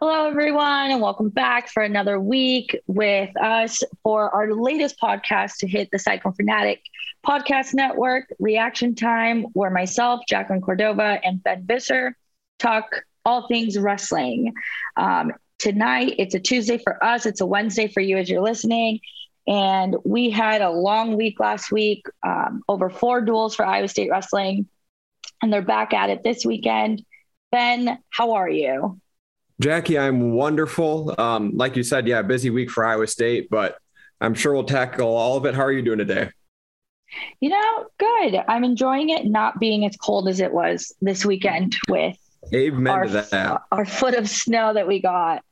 Hello, everyone, and welcome back for another week with us for our latest podcast to hit the Cyclone Fanatic Podcast Network, Reaction Time, where myself, Jacqueline Cordova, and Ben Visser talk all things wrestling. Um, tonight, it's a Tuesday for us, it's a Wednesday for you as you're listening. And we had a long week last week, um, over four duels for Iowa State Wrestling, and they're back at it this weekend. Ben, how are you? Jackie, I'm wonderful. Um, like you said, yeah, busy week for Iowa State, but I'm sure we'll tackle all of it. How are you doing today? You know, good. I'm enjoying it not being as cold as it was this weekend with Amen our, to that. our foot of snow that we got.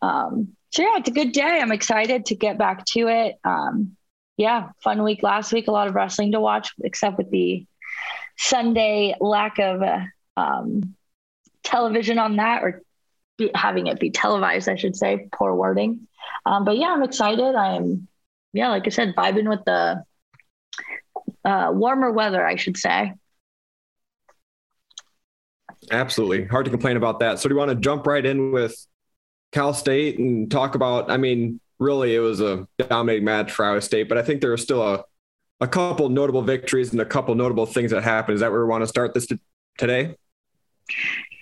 Um, so yeah, it's a good day. I'm excited to get back to it. Um, yeah, fun week last week. A lot of wrestling to watch, except with the Sunday lack of uh, um, television on that or having it be televised, I should say. Poor wording. Um, but yeah, I'm excited. I'm, yeah, like I said, vibing with the uh, warmer weather, I should say. Absolutely. Hard to complain about that. So, do you want to jump right in with Cal State and talk about? I mean, really, it was a dominating match for Iowa State, but I think there are still a, a couple notable victories and a couple notable things that happened. Is that where we want to start this t- today?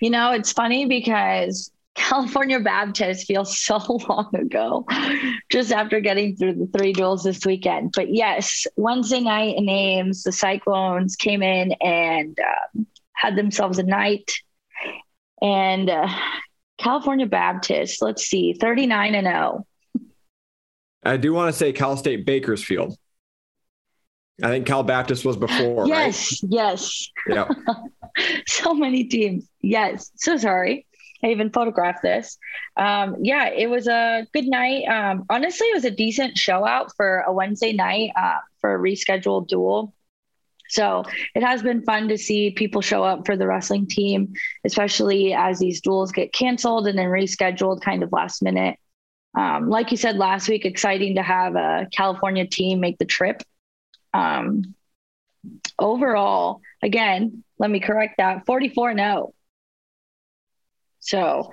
You know, it's funny because California Baptist feels so long ago, just after getting through the three duels this weekend. But yes, Wednesday night in Ames, the Cyclones came in and um, had themselves a night. And uh, California Baptist, let's see, 39 and 0. I do want to say Cal State Bakersfield. I think Cal Baptist was before. Yes, right? yes. Yeah. so many teams. Yes. So sorry. I even photographed this. Um, yeah, it was a good night. Um, honestly, it was a decent show out for a Wednesday night uh, for a rescheduled duel. So it has been fun to see people show up for the wrestling team, especially as these duels get canceled and then rescheduled kind of last minute. Um, like you said last week, exciting to have a California team make the trip. Um, overall, again, let me correct that 44 0. So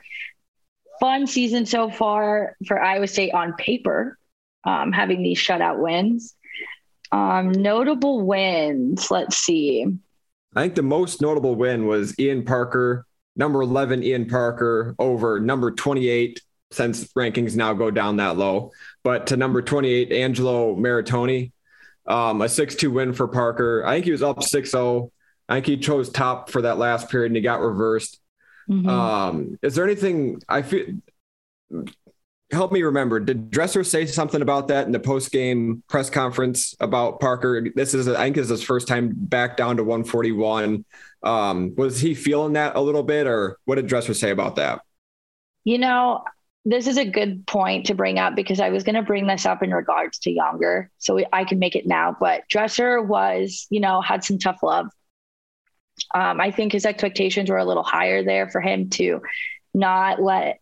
fun season so far for Iowa State on paper, um, having these shutout wins. Um, notable wins. Let's see. I think the most notable win was Ian Parker, number 11, Ian Parker over number 28, since rankings now go down that low, but to number 28, Angelo Maritoni. Um, a 6 2 win for Parker. I think he was up 6 0. I think he chose top for that last period and he got reversed. Mm-hmm. Um, is there anything I feel? Help me remember. Did Dresser say something about that in the post game press conference about Parker? This is, I think, this is his first time back down to 141. Um, was he feeling that a little bit, or what did Dresser say about that? You know, this is a good point to bring up because I was going to bring this up in regards to Yonger, so I can make it now. But Dresser was, you know, had some tough love um, I think his expectations were a little higher there for him to not let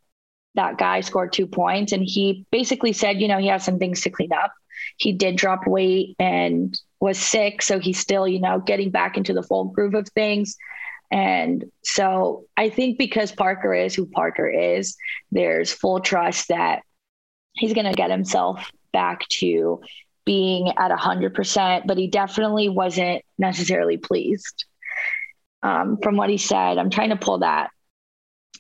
that guy score two points. And he basically said, you know, he has some things to clean up. He did drop weight and was sick. So he's still, you know, getting back into the full groove of things. And so I think because Parker is who Parker is, there's full trust that he's going to get himself back to being at 100%, but he definitely wasn't necessarily pleased um, from what he said. I'm trying to pull that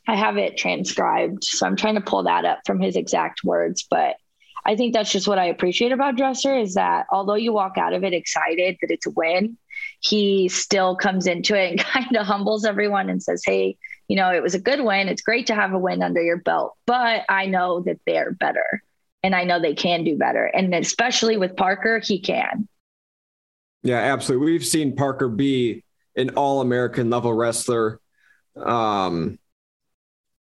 I have it transcribed, so I'm trying to pull that up from his exact words. But I think that's just what I appreciate about Dresser is that although you walk out of it excited that it's a win, he still comes into it and kind of humbles everyone and says, Hey, you know, it was a good win. It's great to have a win under your belt, but I know that they're better and I know they can do better. And especially with Parker, he can. Yeah, absolutely. We've seen Parker be an all American level wrestler. Um,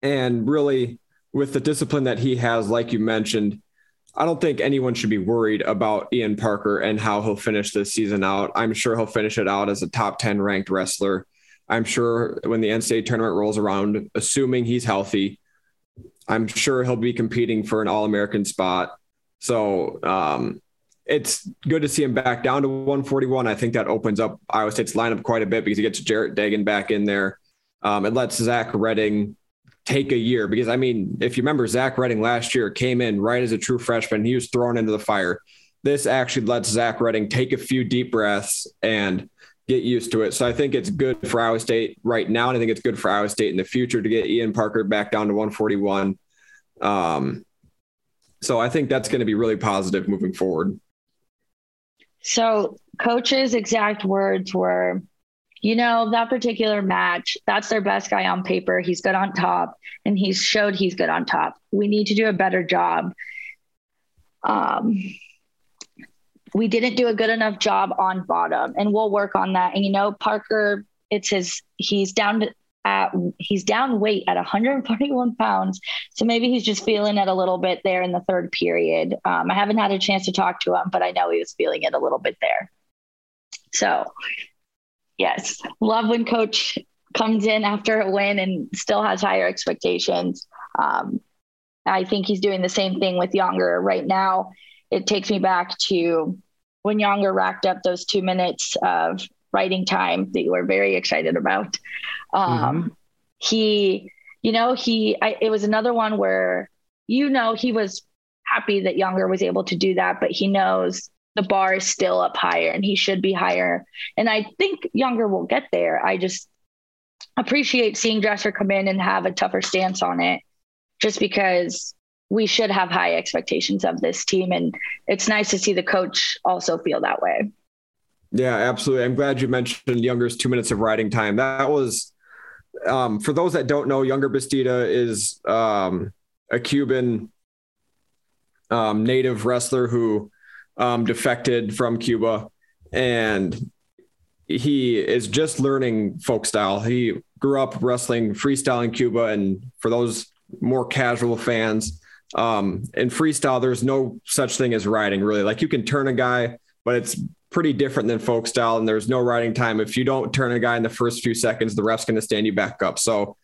and really, with the discipline that he has, like you mentioned, I don't think anyone should be worried about Ian Parker and how he'll finish this season out. I'm sure he'll finish it out as a top 10 ranked wrestler. I'm sure when the NCAA tournament rolls around, assuming he's healthy, I'm sure he'll be competing for an All American spot. So um, it's good to see him back down to 141. I think that opens up Iowa State's lineup quite a bit because he gets Jarrett Degen back in there. Um, it lets Zach Redding take a year because I mean, if you remember, Zach Redding last year came in right as a true freshman. He was thrown into the fire. This actually lets Zach Redding take a few deep breaths and get used to it. So I think it's good for Iowa State right now. And I think it's good for Iowa State in the future to get Ian Parker back down to 141. Um, so I think that's going to be really positive moving forward. So, coach's exact words were, you know, that particular match, that's their best guy on paper. He's good on top, and he's showed he's good on top. We need to do a better job. Um, we didn't do a good enough job on bottom, and we'll work on that. And you know, Parker, it's his. He's down to at he's down weight at 141 pounds. So maybe he's just feeling it a little bit there in the third period. Um, i haven't had a chance to talk to him but i know he was feeling it a little bit there. So yes love when coach comes in after a win and still has higher expectations. Um, i think he's doing the same thing with Yonger right now. It takes me back to when Yonger racked up those two minutes of writing time that you were very excited about. Um, mm-hmm. He, you know, he, I, it was another one where, you know, he was happy that Yonger was able to do that, but he knows the bar is still up higher and he should be higher. And I think Yonger will get there. I just appreciate seeing Dresser come in and have a tougher stance on it just because we should have high expectations of this team. And it's nice to see the coach also feel that way. Yeah, absolutely. I'm glad you mentioned Yonger's two minutes of riding time. That was, um, for those that don't know, Yonger Bastida is um, a Cuban um, native wrestler who um, defected from Cuba, and he is just learning folk style. He grew up wrestling freestyle in Cuba, and for those more casual fans, um, in freestyle, there's no such thing as riding really. Like you can turn a guy, but it's pretty different than folk style and there's no riding time. If you don't turn a guy in the first few seconds, the ref's going to stand you back up. So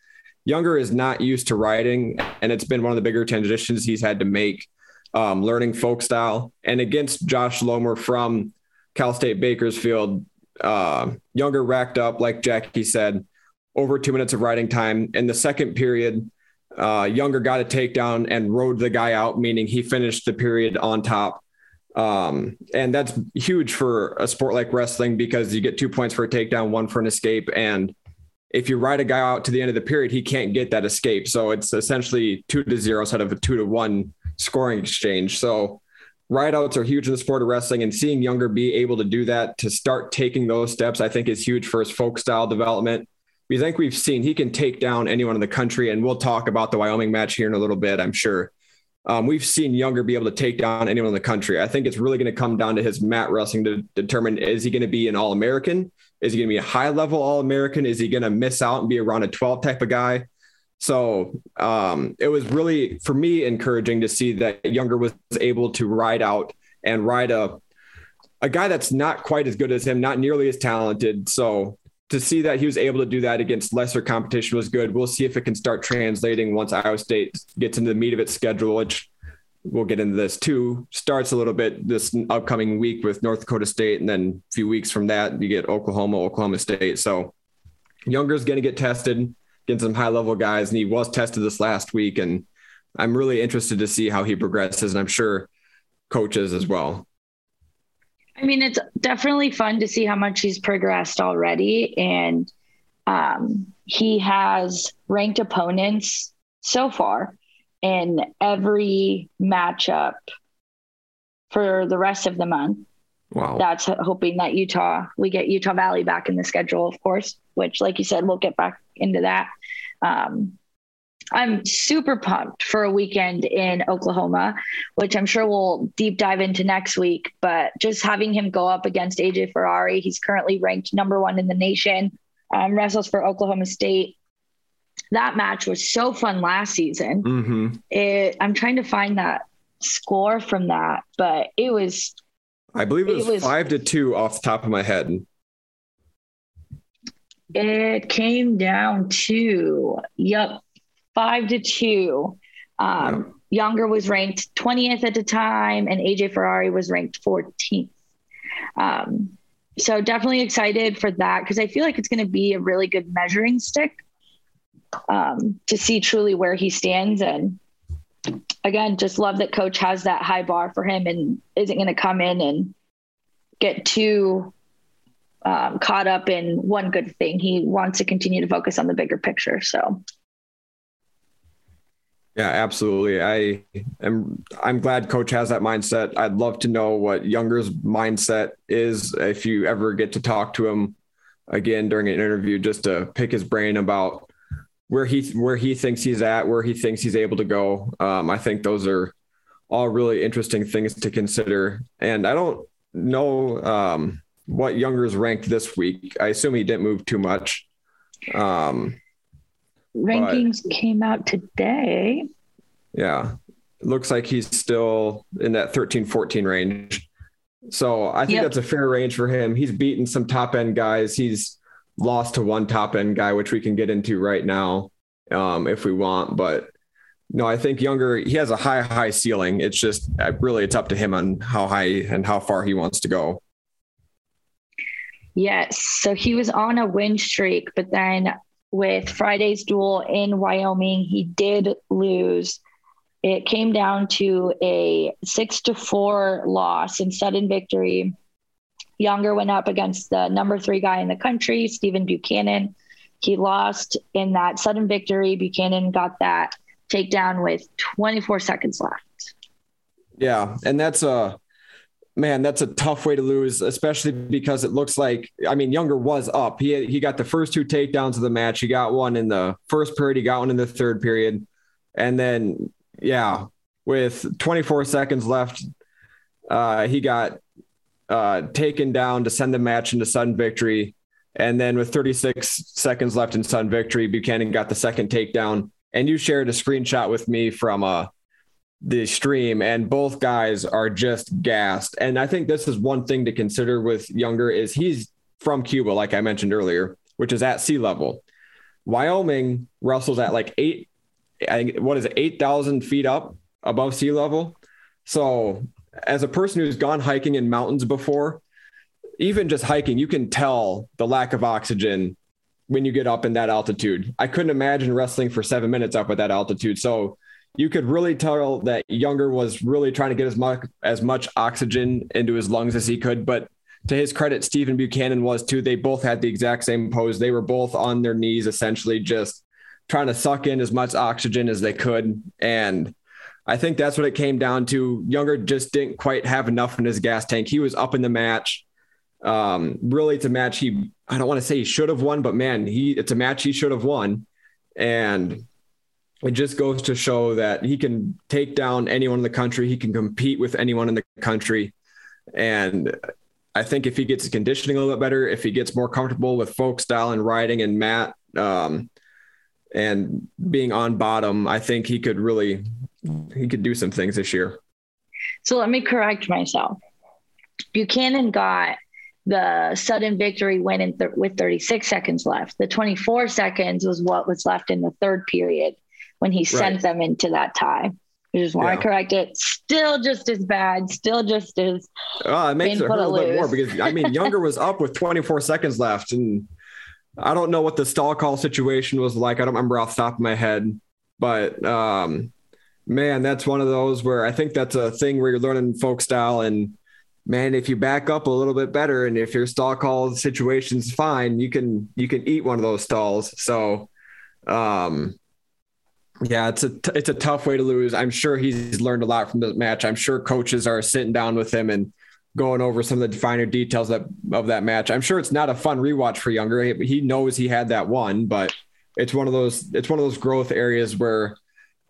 Yonger is not used to riding, and it's been one of the bigger transitions he's had to make, um, learning folk style. And against Josh Lomer from Cal State Bakersfield, uh, Yonger racked up, like Jackie said, over two minutes of riding time. In the second period, uh, Yonger got a takedown and rode the guy out, meaning he finished the period on top. Um, and that's huge for a sport like wrestling because you get two points for a takedown, one for an escape. And if you ride a guy out to the end of the period, he can't get that escape. So it's essentially two to zero instead of a two to one scoring exchange. So rideouts are huge in the sport of wrestling, and seeing Yonger be able to do that to start taking those steps, I think is huge for his folk style development. We think we've seen he can take down anyone in the country, and we'll talk about the Wyoming match here in a little bit, I'm sure. Um, we've seen Yonger be able to take down anyone in the country. I think it's really going to come down to his mat wrestling to determine is he going to be an All American? Is he going to be a high level All American? Is he going to miss out and be around a 12 type of guy? So um, it was really, for me, encouraging to see that Yonger was able to ride out and ride a, a guy that's not quite as good as him, not nearly as talented. So to see that he was able to do that against lesser competition was good. We'll see if it can start translating once Iowa State gets into the meat of its schedule, which we'll get into this too. Starts a little bit this upcoming week with North Dakota State, and then a few weeks from that, you get Oklahoma, Oklahoma State. So Yonger's going to get tested against some high level guys, and he was tested this last week. And I'm really interested to see how he progresses, and I'm sure coaches as well. I mean, it's definitely fun to see how much he's progressed already. And Um, he has ranked opponents so far in every matchup for the rest of the month. Wow. That's hoping that Utah, we get Utah Valley back in the schedule, of course, which, like you said, we'll get back into that. Um, I'm super pumped for a weekend in Oklahoma, which I'm sure we'll deep dive into next week. But just having him go up against AJ Ferrari, he's currently ranked number one in the nation, um, wrestles for Oklahoma State. That match was so fun last season. Mm-hmm. It, I'm trying to find that score from that, but it was. I believe it was, It was- five to two off the top of my head. It came down to, yep, five to two. Um, Yonger was ranked 20th at the time, and AJ Ferrari was ranked 14th. Um, so definitely excited for that because I feel like it's going to be a really good measuring stick um, to see truly where he stands. And again, just love that coach has that high bar for him and isn't going to come in and get too um, caught up in one good thing. He wants to continue to focus on the bigger picture. So Yeah, absolutely. I am I'm glad coach has that mindset. I'd love to know what Yonger's mindset is if you ever get to talk to him again during an interview just to pick his brain about where he where he thinks he's at, where he thinks he's able to go. Um, I think those are all really interesting things to consider. And I don't know um, what Yonger's ranked this week. I assume he didn't move too much. Um, rankings came out today. Yeah. It looks like he's still in that 13, 14 range. So I think Yep. that's a fair range for him. He's beaten some top end guys. He's lost to one top end guy, which we can get into right now um, if we want. But no, I think Yonger, he has a high, high ceiling. It's just uh, really, it's up to him on how high and how far he wants to go. Yes. So he was on a win streak, but then with Friday's duel in Wyoming, he did lose. It came down to a six to four loss and sudden victory. Yonger went up against the number three guy in the country, Stephen Buchanan. He lost in that sudden victory. Buchanan got that takedown with 24 seconds left. Yeah, and that's a man. That's a tough way to lose, especially because it looks like I mean Yonger was up. He he got the first two takedowns of the match. He got one in the first period. He got one in the third period, and then yeah, with 24 seconds left, uh, he got uh, taken down to send the match into sudden victory. And then with 36 seconds left in sudden victory, Buchanan got the second takedown. And you shared a screenshot with me from uh, the stream, and both guys are just gassed. And I think this is one thing to consider with Yonger is he's from Cuba, like I mentioned earlier, which is at sea level. Wyoming wrestles at like eight, what is it, 8,000 feet up above sea level. So as a person who's gone hiking in mountains before, even just hiking, you can tell the lack of oxygen when you get up in that altitude. I couldn't imagine wrestling for seven minutes up at that altitude. So you could really tell that Yonger was really trying to get as much as much oxygen into his lungs as he could. But to his credit, Stephen Buchanan was too. They both had the exact same pose. They were both on their knees, essentially just trying to suck in as much oxygen as they could. And I think that's what it came down to. Yonger just didn't quite have enough in his gas tank. He was up in the match. Um, really, it's a match he, I don't want to say he should have won, but man, he, it's a match he should have won. And it just goes to show that he can take down anyone in the country. He can compete with anyone in the country. And I think if he gets his conditioning a little bit better, if he gets more comfortable with folk style and riding and mat, um, and being on bottom, I think he could really he could do some things this year. So let me correct myself. Buchanan got the sudden victory win in th- with 36 seconds left. The 24 seconds was what was left in the third period when he sent them into that tie. I just want Yeah. to correct it. Still just as bad. Still just as Uh, it makes it hurt a little bit more because I mean Yonger was up with 24 seconds left, and I don't know what the stall call situation was like. I don't remember off the top of my head, but um, man, that's one of those where I think that's a thing where you're learning folk style and man, if you back up a little bit better and if your stall call situation's fine, you can you can eat one of those stalls. So um yeah, it's a t- it's a tough way to lose. I'm sure he's learned a lot from the match. I'm sure coaches are sitting down with him and going over some of the finer details that, of that match. I'm sure it's not a fun rewatch for Yonger. He, he knows he had that one, but it's one of those it's one of those growth areas where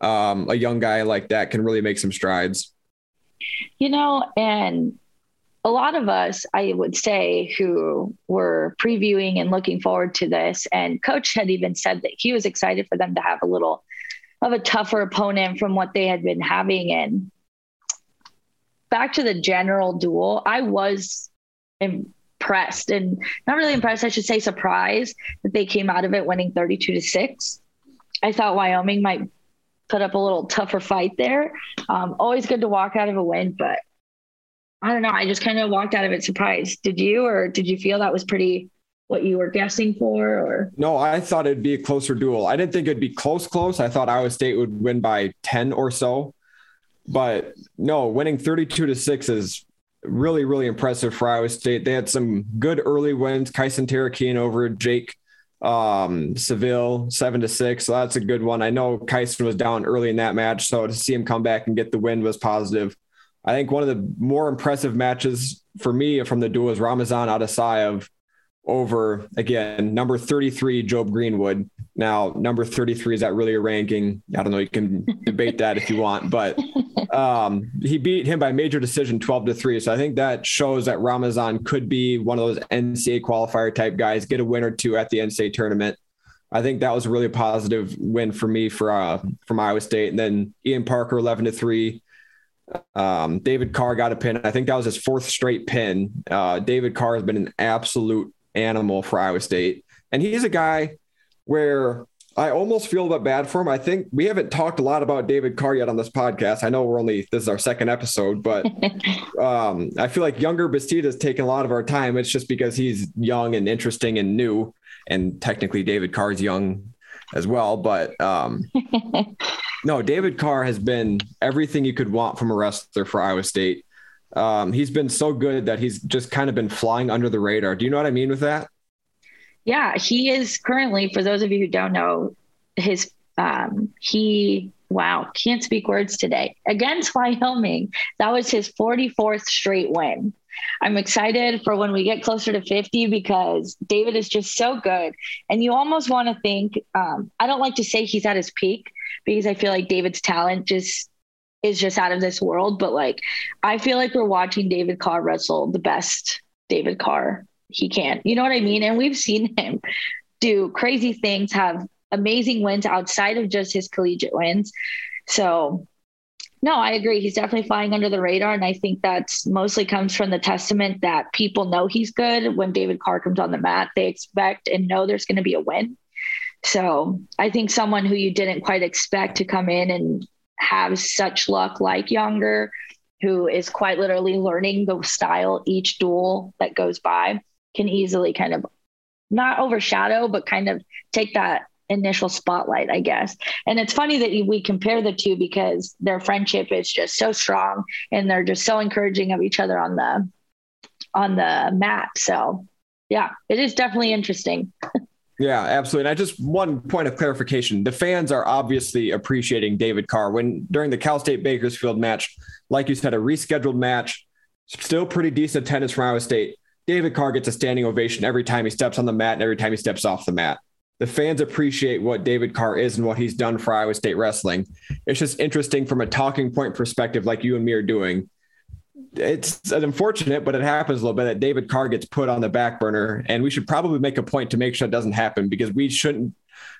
um, a young guy like that can really make some strides. You know, and a lot of us, I would say, who were previewing and looking forward to this, and coach had even said that he was excited for them to have a little of a tougher opponent from what they had been having. And back to the general duel, I was impressed and not really impressed, I should say surprised that they came out of it winning 32 to 6. I thought Wyoming might put up a little tougher fight there. Um, always good to walk out of a win, but I don't know. I just kind of walked out of it surprised. Did you, or did you feel that was pretty what you were guessing for? Or no, I thought it'd be a closer duel. I didn't think it'd be close, close. I thought Iowa State would win by ten or so, but no, winning thirty-two to six is really, really impressive for Iowa State. They had some good early wins. Kysen Terukina over Jake um, Seville seven to six. So that's a good one. I know Kysen was down early in that match, so to see him come back and get the win was positive. I think one of the more impressive matches for me from the duel was Ramazan Attasauov over again number 33 Job Greenwood. Now number 33 is that really a ranking? I don't know. You can debate that if you want, but um, he beat him by major decision 12 to 3. So I think that shows that Ramazan could be one of those NCAA qualifier type guys, get a win or two at the NCAA tournament. I think that was a really positive win for me for uh, from Iowa State. And then Ian Parker 11 to 3. Um, David Carr got a pin. I think that was his fourth straight pin. Uh, David Carr has been an absolute animal for Iowa State. And he's a guy where I almost feel a bit bad for him. I think we haven't talked a lot about David Carr yet on this podcast. I know we're only this is our second episode, but um, I feel like Yonger Bastida has taken a lot of our time. It's just because he's young and interesting and new, and technically David Carr is young as well. But um, no, David Carr has been everything you could want from a wrestler for Iowa State. Um, he's been so good that he's just kind of been flying under the radar. Do you know what I mean with that? Yeah, he is currently, for those of you who don't know, his um, he wow, can't speak words today against Wyoming. That was his 44th straight win. I'm excited for when we get closer to 50 because David is just so good. And you almost want to think, um, I don't like to say he's at his peak because I feel like David's talent just is just out of this world. But like, I feel like we're watching David Carr wrestle the best David Carr he can. You know what I mean? And we've seen him do crazy things, have amazing wins outside of just his collegiate wins. So, no, I agree. He's definitely flying under the radar. And I think that's mostly comes from the testament that people know he's good. When David Carr comes on the mat, they expect and know there's going to be a win. So I think someone who you didn't quite expect to come in and have such luck like Yonger, who is quite literally learning the style each duel that goes by, can easily kind of not overshadow, but kind of take that initial spotlight, I guess. And it's funny that we compare the two because their friendship is just so strong and they're just so encouraging of each other on the on the mat. So yeah, it is definitely interesting. Yeah, absolutely. And I just one point of clarification: the fans are obviously appreciating David Carr when during the Cal State Bakersfield match, like you said, a rescheduled match, still pretty decent attendance from Iowa State. David Carr gets a standing ovation every time he steps on the mat and every time he steps off the mat. The fans appreciate what David Carr is and what he's done for Iowa State wrestling. It's just interesting from a talking point perspective, like you and me are doing, it's unfortunate, but it happens a little bit that David Carr gets put on the back burner, and we should probably make a point to make sure it doesn't happen because we shouldn't.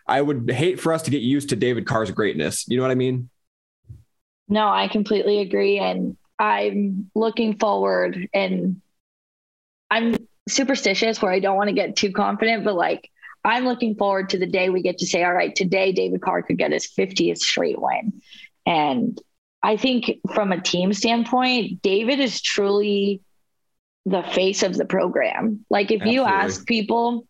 I would hate for us to get used to David Carr's greatness. You know what I mean? No, I completely agree, and I'm looking forward, and I'm superstitious where I don't want to get too confident, but like I'm looking forward to the day we get to say, all right, today David Carr could get his 50th straight win, and I think from a team standpoint, David is truly the face of the program. Like if Absolutely. you ask people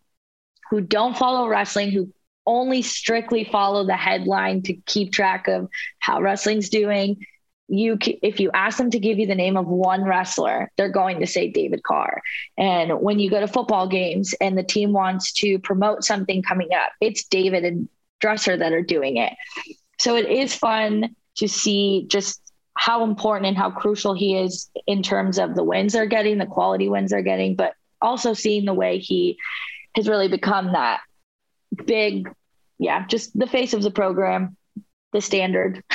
who don't follow wrestling, who only strictly follow the headline to keep track of how wrestling's doing, you if you ask them to give you the name of one wrestler they're going to say david carr and when you go to football games and the team wants to promote something coming up it's david and dresser that are doing it so it is fun to see just how important and how crucial he is in terms of the wins they're getting the quality wins they're getting but also seeing the way he has really become that big yeah just the face of the program the standard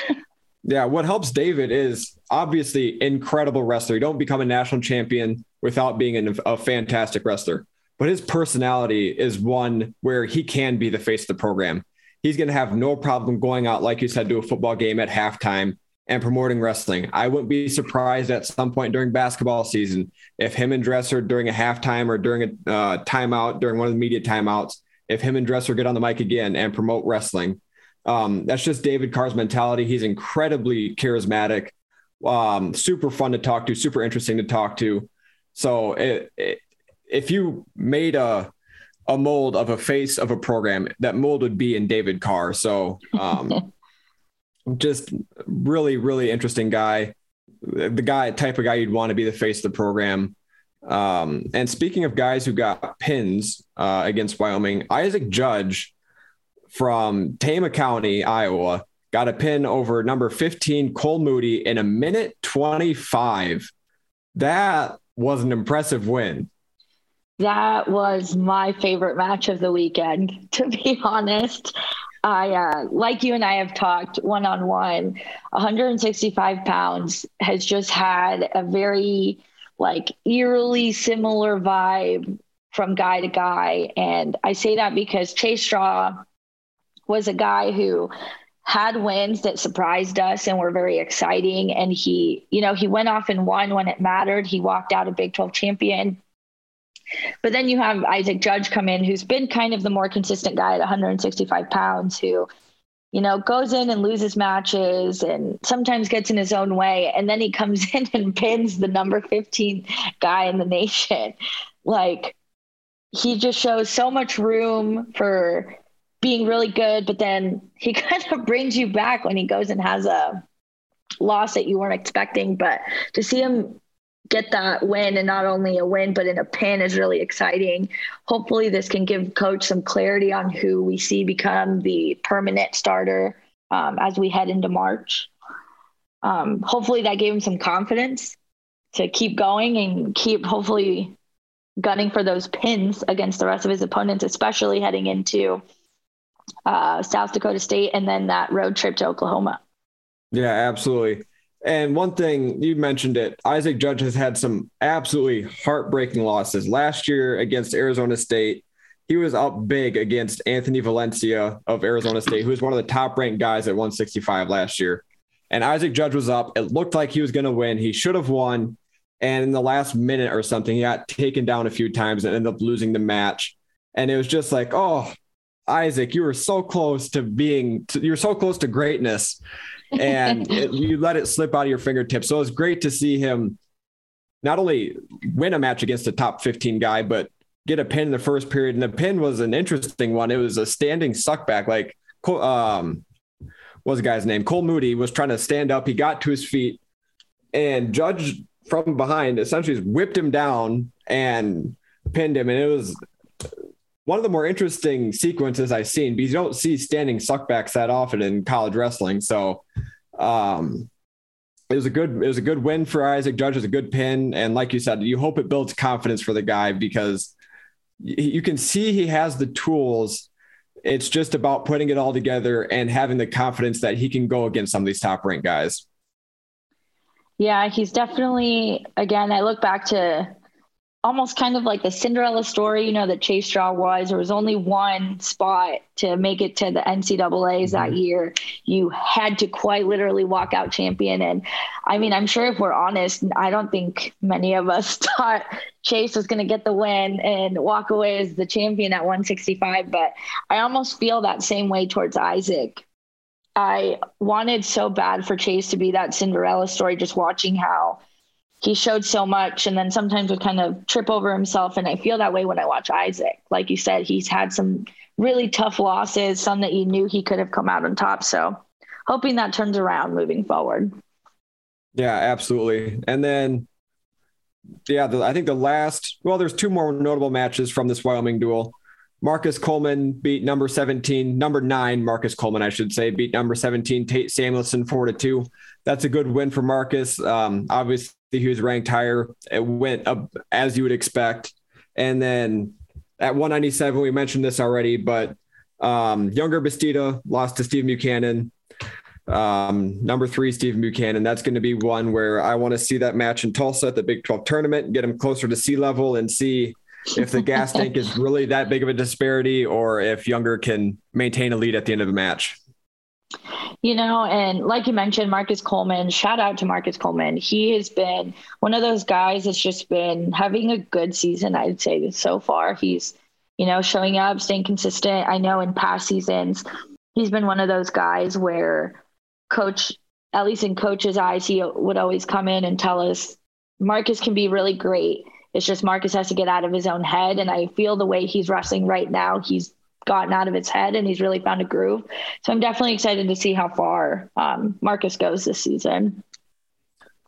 Yeah, what helps David is obviously incredible wrestler. You don't become a national champion without being an, a fantastic wrestler. But his personality is one where he can be the face of the program. He's going to have no problem going out, like you said, to a football game at halftime and promoting wrestling. I wouldn't be surprised at some point during basketball season if him and Dresser during a halftime or during a uh, timeout, during one of the media timeouts, if him and Dresser get on the mic again and promote wrestling um, that's just David Carr's mentality. He's incredibly charismatic, um, super fun to talk to, super interesting to talk to. So it, it, if you made a a mold of a face of a program, that mold would be in David Carr. So um, just really, really interesting guy. The guy type of guy you'd want to be the face of the program. Um, and speaking of guys who got pins uh, against Wyoming, Isaac Judge from Tama County, Iowa, got a pin over number 15, Cole Moody, in a minute 25. That was an impressive win. That was my favorite match of the weekend, to be honest. I, uh, like you and I have talked one on one, 165 pounds has just had a very like eerily similar vibe from guy to guy. And I say that because Chase Straw was a guy who had wins that surprised us and were very exciting. And he, you know, he went off and won when it mattered. He walked out a Big 12 champion. But then you have Isaac Judge come in, who's been kind of the more consistent guy at 165 pounds, who, you know, goes in and loses matches and sometimes gets in his own way. And then he comes in and pins the number 15 guy in the nation. Like, he just shows so much room for being really good, but then he kind of brings you back when he goes and has a loss that you weren't expecting. But to see him get that win and not only a win, but in a pin is really exciting. Hopefully, this can give coach some clarity on who we see become the permanent starter um, as we head into March. Um, hopefully, that gave him some confidence to keep going and keep hopefully gunning for those pins against the rest of his opponents, especially heading into uh, South Dakota State, and then that road trip to Oklahoma. Yeah, absolutely. And one thing you mentioned it, Isaac Judge has had some absolutely heartbreaking losses. Last year against Arizona State, he was up big against Anthony Valencia of Arizona State, who was one of the top ranked guys at 165 last year. And Isaac Judge was up. It looked like he was going to win. He should have won. And in the last minute or something, he got taken down a few times and ended up losing the match. And it was just like, oh, Isaac, you were so close to being, to, you're so close to greatness, and it, you let it slip out of your fingertips. So it was great to see him not only win a match against a top 15 guy, but get a pin in the first period. And the pin was an interesting one. It was a standing suckback, like um, was the guy's name? Cole Moody was trying to stand up. He got to his feet, and Judge from behind essentially whipped him down and pinned him. And it was one of the more interesting sequences I've seen because you don't see standing suckbacks that often in college wrestling. So um, it was a good it was a good win for Isaac Judge. It was a good pin, and like you said, you hope it builds confidence for the guy because you can see he has the tools. It's just about putting it all together and having the confidence that he can go against some of these top ranked guys. Yeah, he's definitely again, I look back to almost kind of like the Cinderella story, you know, that Chase Straw was. There was only one spot to make it to the NCAA's that mm-hmm. year. You had to quite literally walk out champion. And I mean, I'm sure if we're honest, I don't think many of us thought Chase was going to get the win and walk away as the champion at 165. But I almost feel that same way towards Isaac. I wanted so bad for Chase to be that Cinderella story, just watching how he showed so much and then sometimes would kind of trip over himself. And I feel that way when I watch Isaac. Like you said, he's had some really tough losses, some that you knew he could have come out on top. So hoping that turns around moving forward. Yeah, absolutely. And then, yeah, the, I think the last, well, there's two more notable matches from this Wyoming duel. Marcus Coleman beat number 17, number nine, Marcus Coleman, I should say, beat number 17, Tate Samuelson, four to two. That's a good win for Marcus. Um, obviously, he was ranked higher. It went up as you would expect. And then at 197, we mentioned this already, but um, Yonger Bastida lost to Steve Buchanan. Um, number three, Steve Buchanan. That's going to be one where I want to see that match in Tulsa at the Big 12 tournament, get him closer to sea level and see if the gas tank is really that big of a disparity or if Yonger can maintain a lead at the end of the match. You know, and like you mentioned, Marcus Coleman, shout out to Marcus Coleman. He has been one of those guys that's just been having a good season, I'd say, so far. He's, you know, showing up, staying consistent. I know in past seasons, he's been one of those guys where coach, at least in coach's eyes, he would always come in and tell us Marcus can be really great. It's just Marcus has to get out of his own head. And I feel the way he's wrestling right now, he's gotten out of his head and he's really found a groove. So I'm definitely excited to see how far um, Marcus goes this season.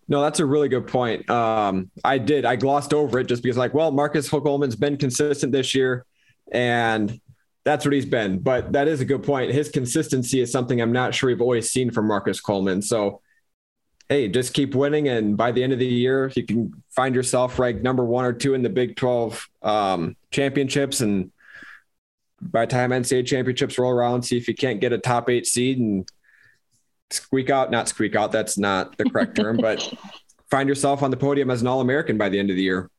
No, that's a really good point. Um, I did. I glossed over it just because, like, well, Marcus Coleman's been consistent this year, and that's what he's been. But that is a good point. His consistency is something I'm not sure we've always seen from Marcus Coleman. So, hey, just keep winning, and by the end of the year, you can find yourself ranked number one or two in the Big 12 um, championships, and by the time NCAA championships roll around, see if you can't get a top eight seed and squeak out, not squeak out, that's not the correct term, but find yourself on the podium as an All American by the end of the year.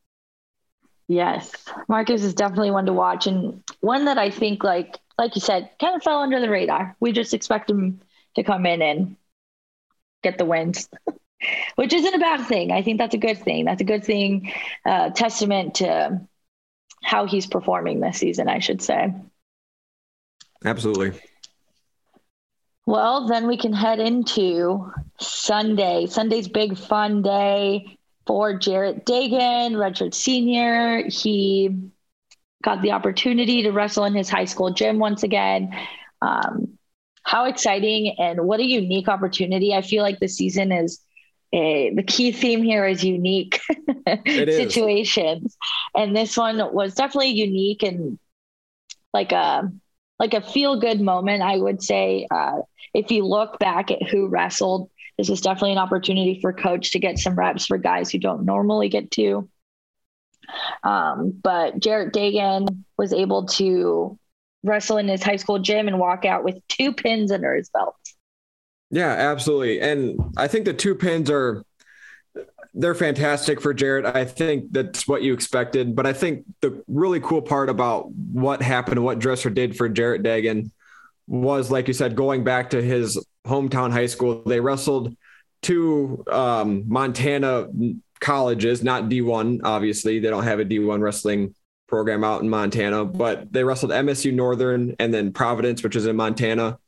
Yes. Marcus is definitely one to watch and one that I think like like you said, kind of fell under the radar. We just expect him to come in and get the wins. Which isn't a bad thing. I think that's a good thing. That's a good thing, uh, testament to how he's performing this season, I should say. Absolutely. Well, then we can head into Sunday. Sunday's big fun day for Jarrett Degen, redshirt senior. He got the opportunity to wrestle in his high school gym once again. Um, how exciting and what a unique opportunity. I feel like the season is a, the key theme here is unique situations. And this one was definitely unique and like a like a feel good moment, I would say. Uh, if you look back at who wrestled, this is definitely an opportunity for coach to get some reps for guys who don't normally get to. Um, but Jarrett Degen was able to wrestle in his high school gym and walk out with two pins under his belt. Yeah, absolutely. And I think the two pins are they're fantastic for Jarrett. I think that's what you expected. But I think the really cool part about what happened, what Dresser did for Jarrett Degen was, like you said, going back to his hometown high school. They wrestled two um, Montana colleges, not D1, obviously. They don't have a D1 wrestling program out in Montana, but they wrestled MSU Northern and then Providence, which is in Montana.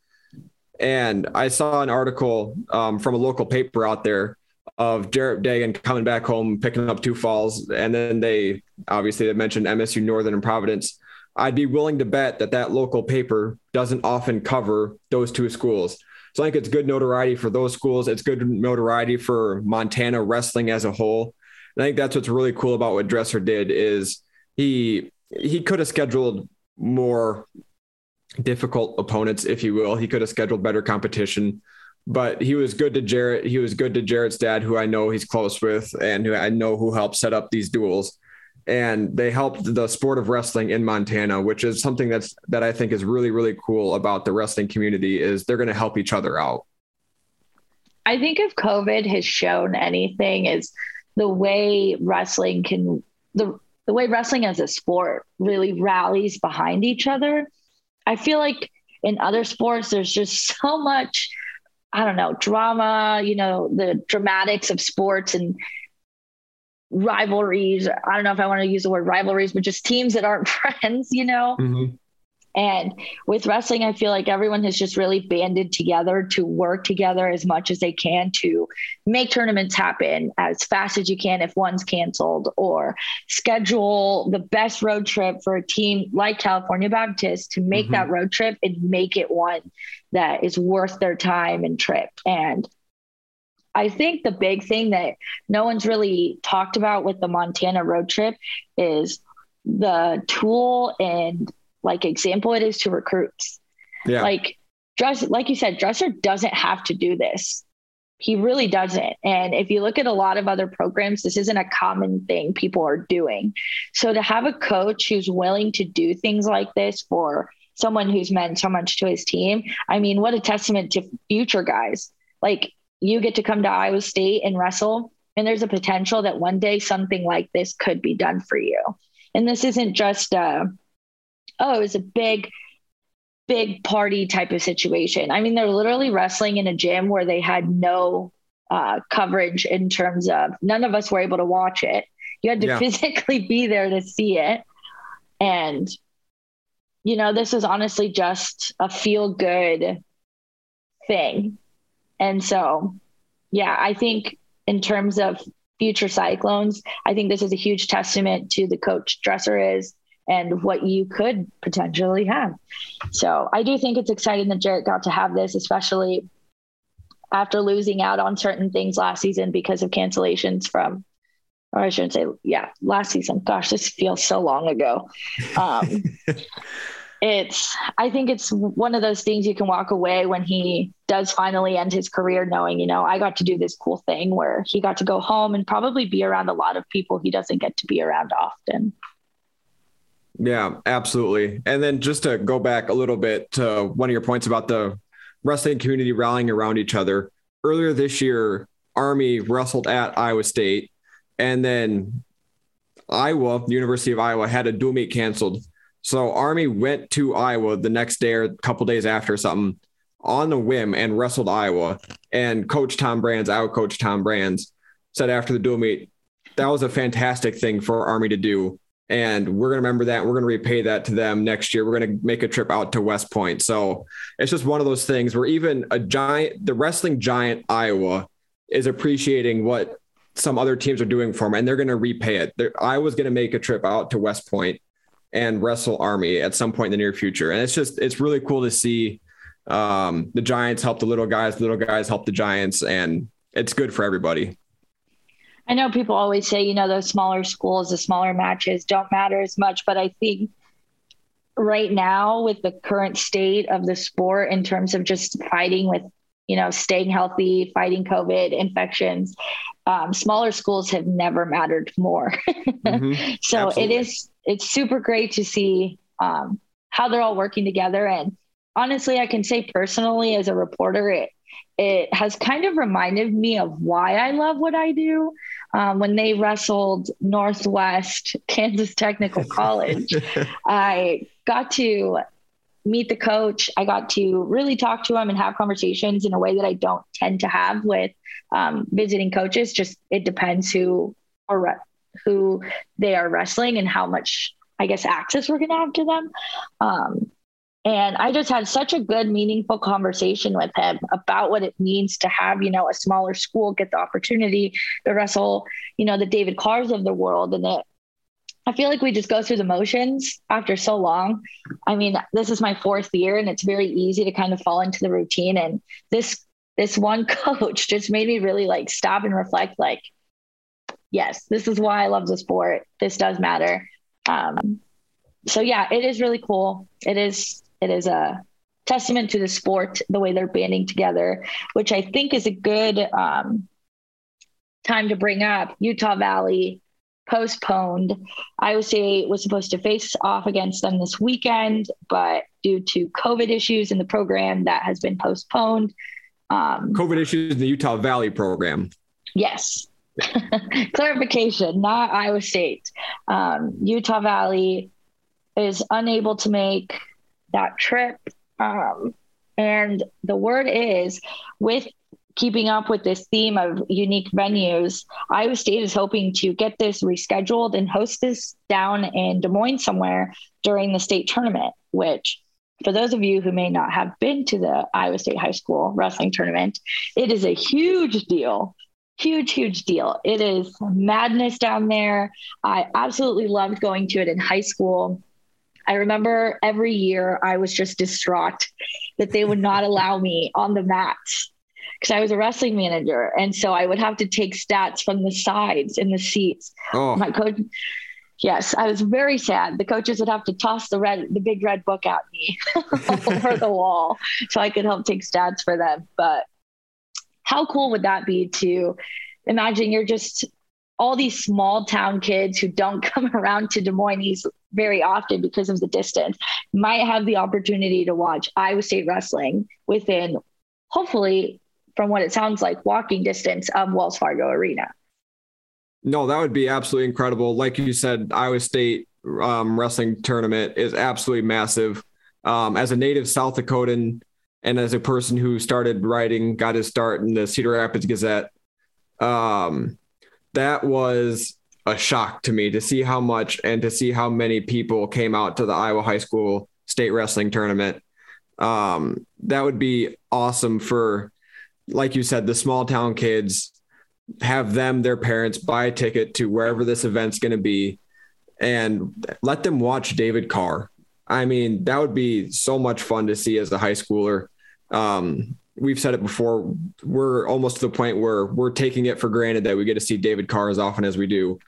And I saw an article um, from a local paper out there of Jarrett Degen coming back home, picking up two falls, and then they obviously they mentioned MSU Northern and Providence. I'd be willing to bet that that local paper doesn't often cover those two schools. So I think it's good notoriety for those schools. It's good notoriety for Montana wrestling as a whole. And I think that's what's really cool about what Dresser did is he he could have scheduled more difficult opponents, if you will. He could have scheduled better competition, but he was good to Jarrett. He was good to Jarrett's dad, who I know he's close with and who I know who helped set up these duels. And they helped the sport of wrestling in Montana, which is something that's that I think is really, really cool about the wrestling community is they're going to help each other out. I think if COVID has shown anything is the way wrestling can the the way wrestling as a sport really rallies behind each other I feel like in other sports, there's just so much, I don't know, drama, you know, the dramatics of sports and rivalries. I don't know if I want to use the word rivalries, but just teams that aren't friends, you know? Mm-hmm. And with wrestling, I feel like everyone has just really banded together to work together as much as they can to make tournaments happen as fast as you can if one's canceled, or schedule the best road trip for a team like California Baptist to make mm-hmm. that road trip and make it one that is worth their time and trip. And I think the big thing that no one's really talked about with the Montana road trip is the tool and like example it is to recruits. Yeah. Like dress, like you said, Dresser doesn't have to do this. He really doesn't. And if you look at a lot of other programs, this isn't a common thing people are doing. So to have a coach who's willing to do things like this for someone who's meant so much to his team, I mean, what a testament to future guys. Like you get to come to Iowa State and wrestle, and there's a potential that one day something like this could be done for you. And this isn't just a, oh, it was a big, big party type of situation. I mean, they're literally wrestling in a gym where they had no uh, coverage in terms of none of us were able to watch it. You had to yeah. physically be there to see it. And, you know, this is honestly just a feel good thing and so, yeah, I think in terms of future Cyclones, I think this is a huge testament to the coach Dresser is and what you could potentially have. So I do think it's exciting that Jarrett got to have this, especially after losing out on certain things last season because of cancellations from, or I shouldn't say, yeah, last season. Gosh, this feels so long ago. Um, it's i think it's one of those things you can walk away when he does finally end his career knowing you know i got to do this cool thing where he got to go home and probably be around a lot of people he doesn't get to be around often yeah absolutely and then just to go back a little bit to one of your points about the wrestling community rallying around each other earlier this year army wrestled at iowa state and then iowa the university of iowa had a dual meet canceled so Army went to Iowa the next day or a couple days after something on the whim and wrestled Iowa. And Coach Tom Brands, our coach Tom Brands, said after the dual meet, that was a fantastic thing for Army to do. And we're going to remember that. We're going to repay that to them next year. We're going to make a trip out to West Point. So it's just one of those things where even a giant, the wrestling giant Iowa is appreciating what some other teams are doing for them and they're going to repay it. They're, Iowa's going to make a trip out to West Point and wrestle Army at some point in the near future. And it's just it's really cool to see um, the Giants help the little guys, the little guys help the Giants, and it's good for everybody. I know people always say, you know, those smaller schools, the smaller matches don't matter as much, but I think right now with the current state of the sport in terms of just fighting with you know staying healthy fighting covid infections um, smaller schools have never mattered more mm-hmm. so Absolutely. it is it's super great to see um, how they're all working together. And honestly, I can say personally, as a reporter, it it has kind of reminded me of why I love what I do. Um, when they wrestled Northwest Kansas Technical College, I got to meet the coach. I got to really talk to him and have conversations in a way that I don't tend to have with um, visiting coaches. Just it depends who or who they are wrestling and how much I guess access we're going to have to them. Um, and I just had such a good, meaningful conversation with him about what it means to have, you know, a smaller school get the opportunity to wrestle, you know, the David Carrs of the world. And it, I feel like we just go through the motions after so long. I mean, this is my fourth year and it's very easy to kind of fall into the routine. And this, this one coach just made me really like stop and reflect, like, yes, this is why I love the sport. This does matter. Um, so yeah, it is really cool. It is it is a testament to the sport the way they're banding together, which I think is a good um, time to bring up. Utah Valley postponed. Iowa State was supposed to face off against them this weekend, but due to COVID issues in the program, that has been postponed. Um, COVID issues in the Utah Valley program. Yes. Clarification, not Iowa State. Um, Utah Valley is unable to make that trip. Um, and the word is with keeping up with this theme of unique venues, Iowa State is hoping to get this rescheduled and host this down in Des Moines somewhere during the state tournament, which for those of you who may not have been to the Iowa State High School wrestling tournament, it is a huge deal huge, huge deal. It is madness down there. I absolutely loved going to it in high school. I remember every year I was just distraught that they would not allow me on the mats. because I was a wrestling manager. And so I would have to take stats from the sides in the seats. Oh. My coach, yes, I was very sad. The coaches would have to toss the red, the big red book at me over the wall so I could help take stats for them. But how cool would that be to imagine you're just all these small town kids who don't come around to Des Moines very often because of the distance might have the opportunity to watch Iowa State wrestling within, hopefully, from what it sounds like, walking distance of Wells Fargo Arena. No, that would be absolutely incredible. Like you said, Iowa State um, wrestling tournament is absolutely massive. Um, as a native South Dakotan and as a person who started writing, got his start in the Cedar Rapids Gazette, um, that was a shock to me to see how much and to see how many people came out to the Iowa High School State Wrestling Tournament. Um, that would be awesome for, like you said, the small town kids. Have them, their parents, buy a ticket to wherever this event's going to be, and let them watch David Carr. I mean, that would be so much fun to see as a high schooler. Um, we've said it before. We're almost to the point where we're taking it for granted that we get to see David Carr as often as we do.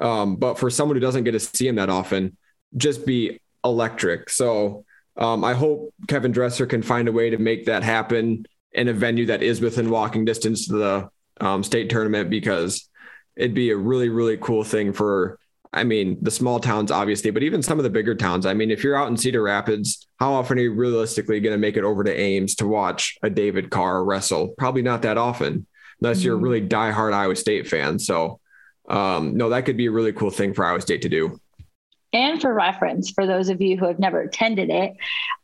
Um, but for someone who doesn't get to see him that often, just be electric. So um, I hope Kevin Dresser can find a way to make that happen in a venue that is within walking distance to the um, state tournament because it'd be a really, really cool thing for I mean, the small towns, obviously, but even some of the bigger towns. I mean, if you're out in Cedar Rapids, how often are you realistically going to make it over to Ames to watch a David Carr wrestle? Probably not that often, unless mm-hmm. you're a mm-hmm. really diehard Iowa State fan. So, um, no, that could be a really cool thing for Iowa State to do. And for reference, for those of you who have never attended it,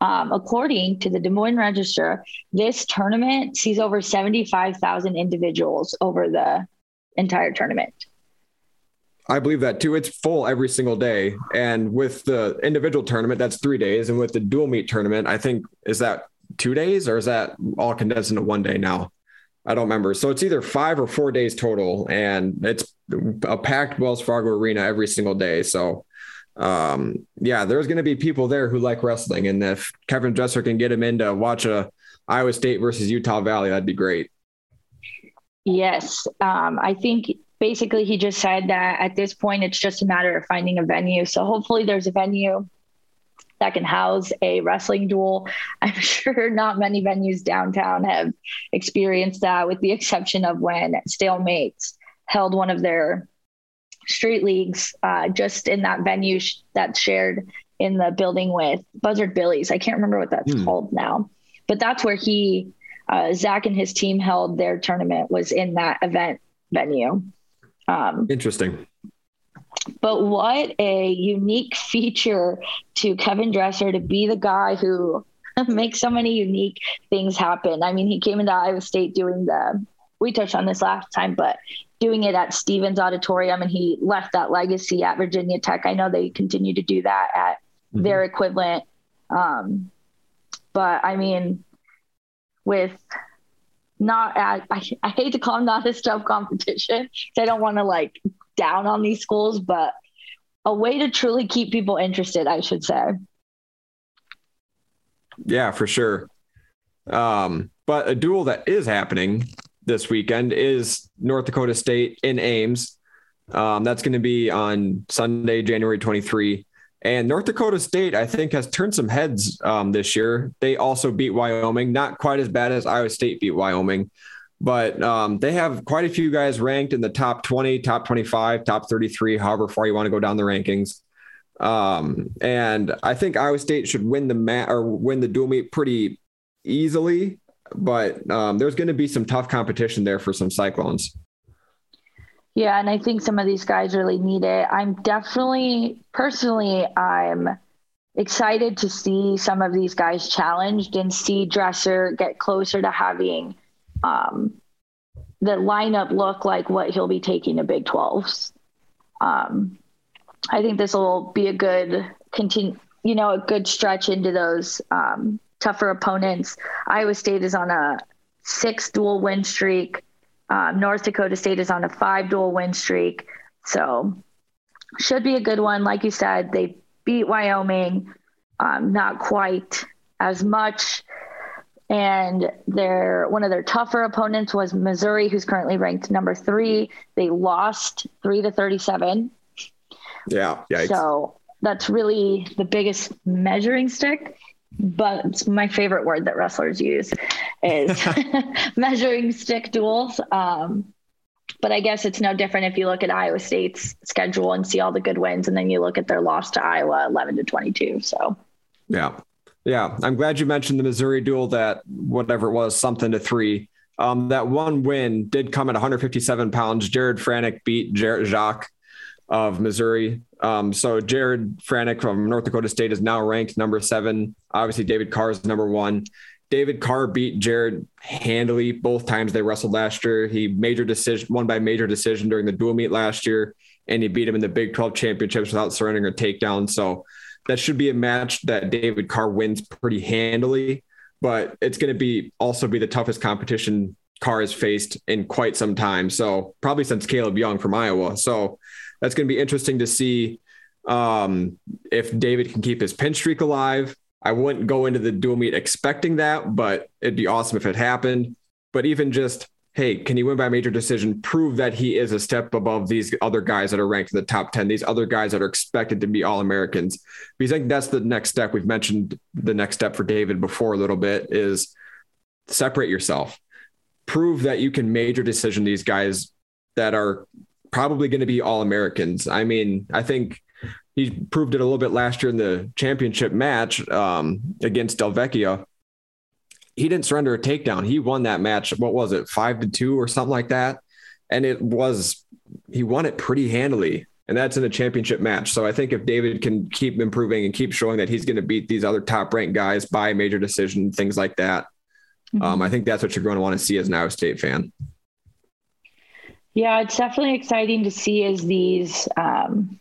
um, according to the Des Moines Register, this tournament sees over 75,000 individuals over the entire tournament. I believe that too. It's full every single day. And with the individual tournament, that's three days. And with the dual meet tournament, I think, is that two days or is that all condensed into one day now? I don't remember. So it's either five or four days total. And it's a packed Wells Fargo arena every single day. So, um, yeah, there's going to be people there who like wrestling. And if Kevin Dresser can get him in to watch a Iowa State versus Utah Valley, that'd be great. Yes. Um, I think basically he just said that at this point it's just a matter of finding a venue. So hopefully there's a venue that can house a wrestling duel. I'm sure not many venues downtown have experienced that, with the exception of when Stalemates held one of their street leagues uh, just in that venue sh- that's shared in the building with Buzzard billies I can't remember what that's hmm. called now, but that's where he, uh, Zach and his team held their tournament was in that event venue. Um, Interesting. But what a unique feature to Kevin Dresser to be the guy who makes so many unique things happen. I mean, he came into Iowa State doing the, we touched on this last time, but doing it at Stephens Auditorium and he left that legacy at Virginia Tech. I know they continue to do that at mm-hmm. their equivalent. Um, but I mean, with not at, I, I hate to call them not a tough competition. I don't want to like down on these schools, but a way to truly keep people interested, I should say. Yeah, for sure. Um, but a duel that is happening this weekend is North Dakota State in Ames. Um, that's going to be on Sunday, January 23. And North Dakota State, I think, has turned some heads um, this year. They also beat Wyoming, not quite as bad as Iowa State beat Wyoming, but um, they have quite a few guys ranked in the top 20, top 25, top 33, however far you want to go down the rankings. Um, and I think Iowa State should win the mat or win the dual meet pretty easily, but um, there's going to be some tough competition there for some Cyclones. Yeah, and I think some of these guys really need it. I'm definitely personally I'm excited to see some of these guys challenged and see Dresser get closer to having um, the lineup look like what he'll be taking to Big 12s. Um, I think this will be a good continue, you know, a good stretch into those um, tougher opponents. Iowa State is on a six dual win streak. Um, North Dakota State is on a five dual win streak. So should be a good one. Like you said, they beat Wyoming, um, not quite as much. and their one of their tougher opponents was Missouri, who's currently ranked number three. They lost three to thirty-seven. Yeah, yeah. So that's really the biggest measuring stick. But it's my favorite word that wrestlers use is measuring stick duels. Um, but I guess it's no different if you look at Iowa State's schedule and see all the good wins, and then you look at their loss to Iowa, eleven to twenty-two. So, yeah, yeah, I'm glad you mentioned the Missouri duel that whatever it was, something to three. Um, that one win did come at 157 pounds. Jared Franek beat Jarrett Jacques of Missouri. Um, so Jared Franek from North Dakota State is now ranked number seven. Obviously, David Carr is number one. David Carr beat Jared handily both times they wrestled last year. He major decision won by major decision during the dual meet last year, and he beat him in the Big 12 championships without surrendering a takedown. So that should be a match that David Carr wins pretty handily, but it's going to be also be the toughest competition Carr has faced in quite some time. So probably since Kaleb Young from Iowa. So that's going to be interesting to see um, if David can keep his pin streak alive. I wouldn't go into the dual meet expecting that, but it'd be awesome if it happened. But even just hey, can he win by major decision? Prove that he is a step above these other guys that are ranked in the top 10, these other guys that are expected to be All Americans. Because I think that's the next step. We've mentioned the next step for David before a little bit is separate yourself. Prove that you can major decision these guys that are probably going to be All Americans. I mean, I think he proved it a little bit last year in the championship match um, against Delvecchia he didn't surrender a takedown. He won that match. What was it, five to two or something like that? And it was he won it pretty handily. And that's in a championship match. So I think if David can keep improving and keep showing that he's going to beat these other top ranked guys by major decision, things like that, mm-hmm. um, I think that's what you're going to want to see as an Iowa State fan. Yeah, it's definitely exciting to see as these um,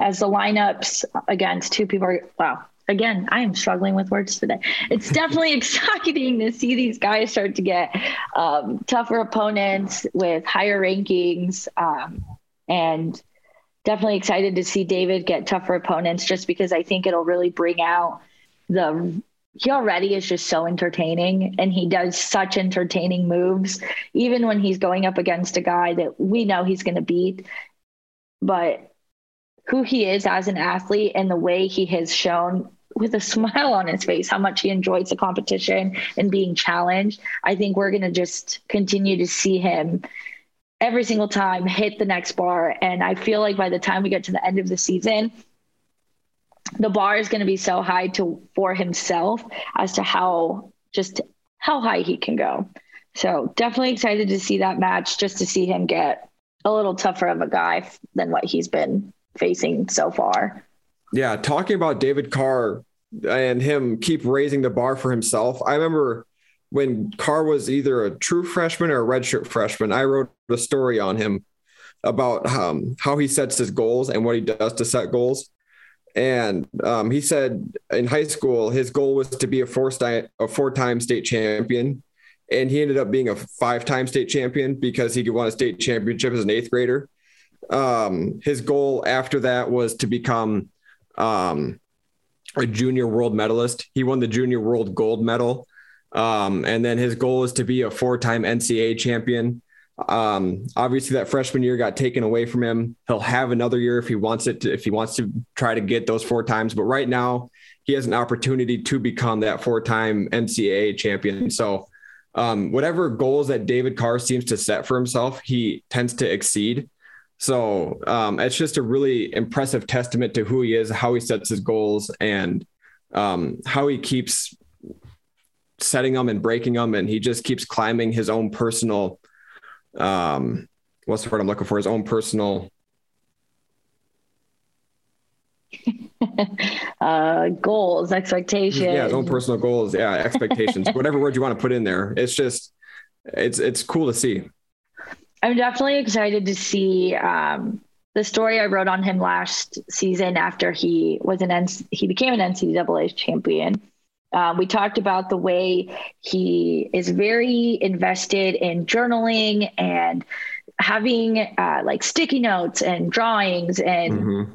as the lineups against two people are wow again, I am struggling with words today. It's definitely exciting to see these guys start to get um, tougher opponents with higher rankings. Um, and definitely excited to see David get tougher opponents just because I think it'll really bring out the. He already is just so entertaining and he does such entertaining moves, even when he's going up against a guy that we know he's going to beat. But who he is as an athlete and the way he has shown with a smile on his face how much he enjoys the competition and being challenged. I think we're going to just continue to see him every single time hit the next bar. And I feel like by the time we get to the end of the season, the bar is going to be so high to for himself as to how just how high he can go. So definitely excited to see that match just to see him get a little tougher of a guy than what he's been facing so far. Yeah, talking about David Carr and him keep raising the bar for himself. I remember when Carr was either a true freshman or a redshirt freshman, I wrote a story on him about um, how he sets his goals and what he does to set goals. And um, he said in high school, his goal was to be a four a four time state champion. And he ended up being a five time state champion because he won a state championship as an eighth grader. Um, his goal after that was to become um, a junior world medalist. He won the junior world gold medal. Um, and then his goal is to be a four time NCAA champion. Um, obviously, that freshman year got taken away from him. He'll have another year if he wants it, to, if he wants to try to get those four times. But right now, he has an opportunity to become that four time NCAA champion. So, um, whatever goals that David Carr seems to set for himself, he tends to exceed. So um, it's just a really impressive testament to who he is, how he sets his goals, and um, how he keeps setting them and breaking them, and he just keeps climbing his own personal. Um, what's the word I'm looking for? His own personal. uh, goals, expectations. Yeah, his own personal goals. Yeah, expectations. whatever word you want to put in there. It's just, it's it's cool to see. I'm definitely excited to see um, the story I wrote on him last season after he was an N- he became an NCAA champion. Um, we talked about the way he is very invested in journaling and having uh, like sticky notes and drawings and mm-hmm.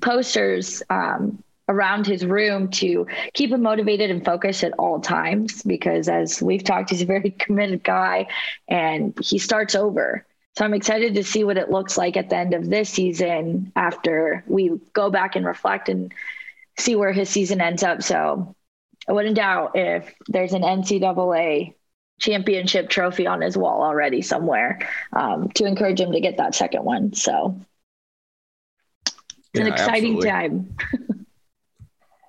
posters um, around his room to keep him motivated and focused at all times because as we've talked he's a very committed guy and he starts over so i'm excited to see what it looks like at the end of this season after we go back and reflect and see where his season ends up so i wouldn't doubt if there's an ncaa championship trophy on his wall already somewhere um, to encourage him to get that second one so it's yeah, an exciting absolutely. time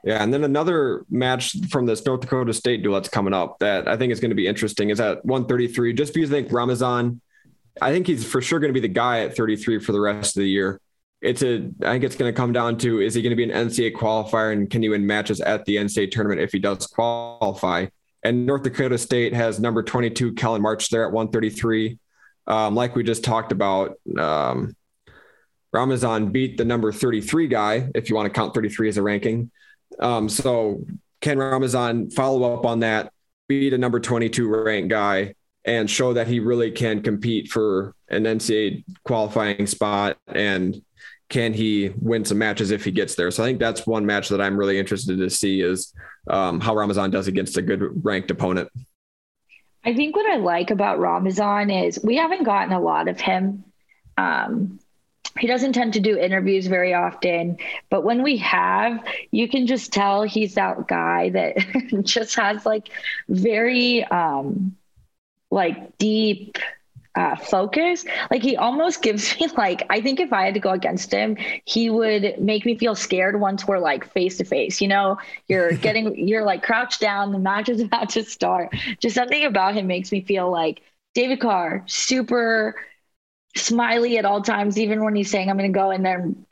Yeah, and then another match from this North Dakota State duel that's coming up that I think is going to be interesting is at 133. Just because I think Ramazan, I think he's for sure going to be the guy at 33 for the rest of the year. It's a, I think it's going to come down to is he going to be an NCAA qualifier and can he win matches at the NCAA tournament if he does qualify? And North Dakota State has number 22 Kellen March there at 133. Um, like we just talked about, um, Ramazan beat the number 33 guy, if you want to count 33 as a ranking. Um, so can Ramazan follow up on that, beat a number 22 ranked guy and show that he really can compete for an NCAA qualifying spot and can he win some matches if he gets there? So I think that's one match that I'm really interested to see is um, how Ramazan does against a good ranked opponent. I think what I like about Ramazan is we haven't gotten a lot of him. Um, he doesn't tend to do interviews very often but when we have you can just tell he's that guy that just has like very um like deep uh, focus. Like he almost gives me like I think if I had to go against him, he would make me feel scared once we're like face to face. You know, you're getting you're like crouched down, the match is about to start. Just something about him makes me feel like David Carr, super smiley at all times, even when he's saying, I'm going to go in there and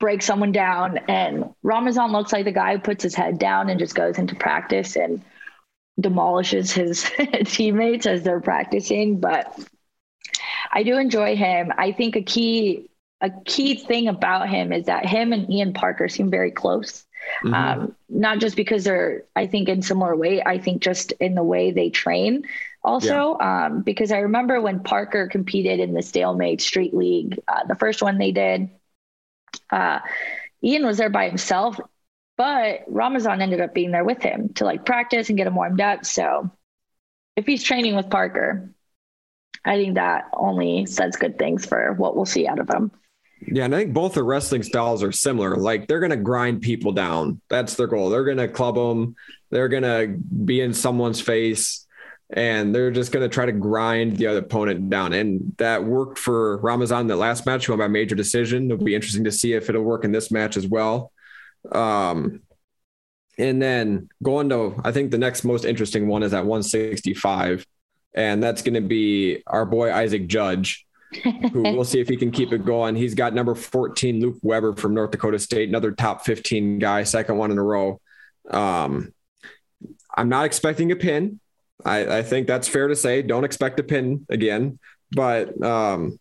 break someone down. And Ramazan looks like the guy who puts his head down and just goes into practice and demolishes his teammates as they're practicing. But I do enjoy him. I think a key a key thing about him is that him and Ian Parker seem very close. Mm-hmm. Um, not just because they're, I think, in similar way. I think just in the way they train also yeah. um, because I remember when Parker competed in the Stalemate Street League, uh, the first one they did, uh, Ian was there by himself, but Ramazan ended up being there with him to like practice and get him warmed up. So if he's training with Parker, I think that only says good things for what we'll see out of him. Yeah, and I think both the wrestling styles are similar. Like they're going to grind people down. That's their goal. They're going to club them. They're going to be in someone's face and they're just going to try to grind the other opponent down. And that worked for Ramazan that last match, who won by major decision. It'll be interesting to see if it'll work in this match as well. Um, and then going to, I think the next most interesting one is at 165, and that's going to be our boy Isaac Judge, who we'll see if he can keep it going. He's got number 14 Luke Weber from North Dakota State, another top 15 guy, second one in a row. Um, I'm not expecting a pin. I, I think that's fair to say. Don't expect a pin again, but um,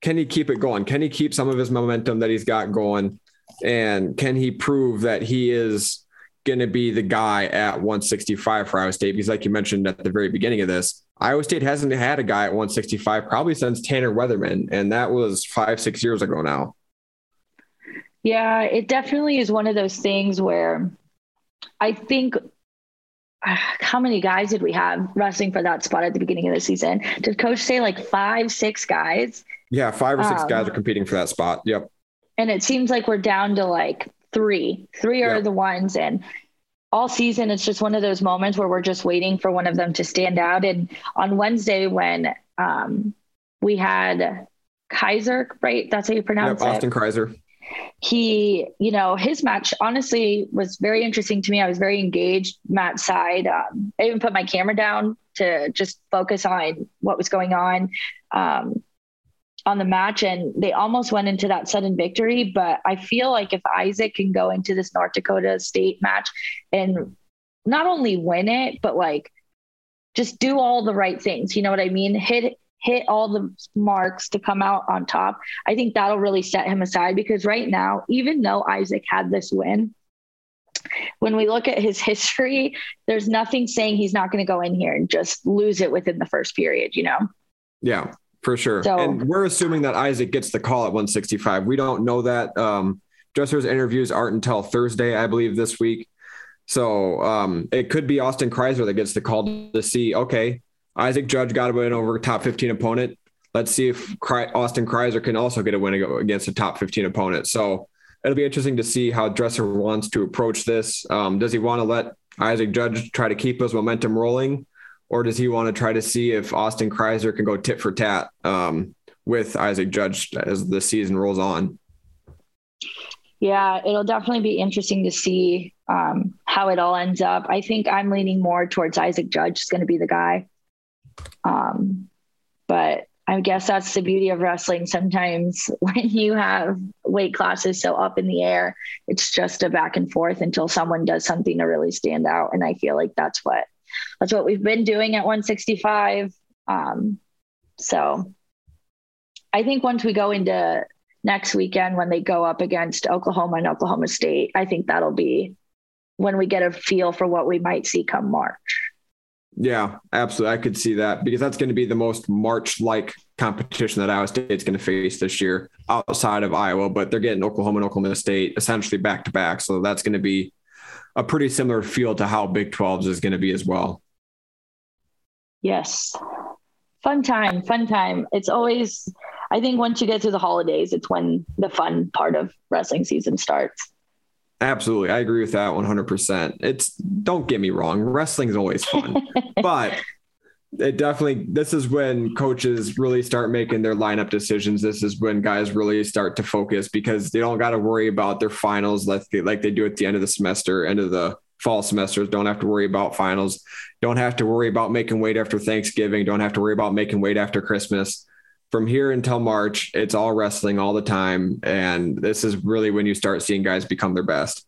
can he keep it going? Can he keep some of his momentum that he's got going? And can he prove that he is going to be the guy at 165 for Iowa State? Because, like you mentioned at the very beginning of this, Iowa State hasn't had a guy at 165 probably since Tanner Weatherman, and that was five, six years ago now. Yeah, it definitely is one of those things where I think how many guys did we have wrestling for that spot at the beginning of the season? Did coach say like five, six guys? Yeah, five or six um, guys are competing for that spot. Yep. And it seems like we're down to like three. Three are yep. the ones. And all season, it's just one of those moments where we're just waiting for one of them to stand out. And on Wednesday, when um, we had Kaiser, right? That's how you pronounce yep, Austin it. Austin Kaiser he, you know, his match honestly was very interesting to me. I was very engaged Matt's side. Um, I even put my camera down to just focus on what was going on um, on the match. And they almost went into that sudden victory. But I feel like if Isaac can go into this North Dakota State match and not only win it, but like just do all the right things, you know what I mean? Hit hit all the marks to come out on top, I think that'll really set him aside because right now, even though Isaac had this win, when we look at his history, there's nothing saying he's not going to go in here and just lose it within the first period, you know? Yeah, for sure. So, and we're assuming that Isaac gets the call at 165. We don't know that. Um, Dresser's interviews aren't until Thursday, I believe, this week. So um, it could be Austin Kreiser that gets the call to see, okay, Isaac Judge got a win over a top 15 opponent. Let's see if Austin Kreiser can also get a win against a top 15 opponent. So it'll be interesting to see how Dresser wants to approach this. Um, does he want to let Isaac Judge try to keep his momentum rolling? Or does he want to try to see if Austin Kreiser can go tit for tat um, with Isaac Judge as the season rolls on? Yeah, it'll definitely be interesting to see um, how it all ends up. I think I'm leaning more towards Isaac Judge is going to be the guy. Um, but I guess that's the beauty of wrestling. Sometimes when you have weight classes so up in the air, it's just a back and forth until someone does something to really stand out. And I feel like that's what that's what we've been doing at 165. Um, so I think once we go into next weekend when they go up against Oklahoma and Oklahoma State, I think that'll be when we get a feel for what we might see come March. Yeah, absolutely. I could see that because that's going to be the most March like competition that Iowa State's going to face this year outside of Iowa, but they're getting Oklahoma and Oklahoma State essentially back to back. So that's going to be a pretty similar feel to how Big 12s is going to be as well. Yes. Fun time, fun time. It's always, I think once you get through the holidays, it's when the fun part of wrestling season starts. Absolutely. I agree with that 100%. It's, don't get me wrong, wrestling is always fun, but it definitely this is when coaches really start making their lineup decisions. This is when guys really start to focus because they don't got to worry about their finals like they, like they do at the end of the semester end of the fall semesters. Don't have to worry about finals. Don't have to worry about making weight after thanksgiving. Don't have to worry about making weight after christmas. From here until march it's all wrestling all the time and this is really when you start seeing guys become their best.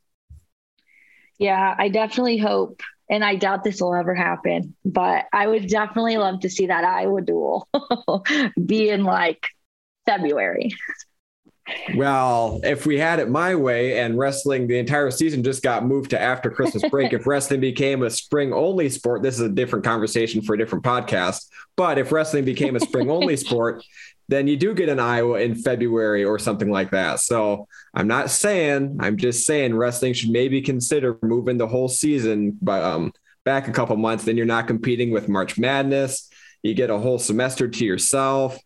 Yeah i definitely hope and I doubt this will ever happen, but I would definitely love to see that Iowa duel be in like February. Well, if we had it my way and wrestling the entire season just got moved to after Christmas break, if wrestling became a spring only sport, this is a different conversation for a different podcast. But if wrestling became a spring only sport, then you do get an Iowa in February or something like that. So I'm not saying, I'm just saying wrestling should maybe consider moving the whole season but, um, back a couple months. Then you're not competing with March Madness. You get a whole semester to yourself.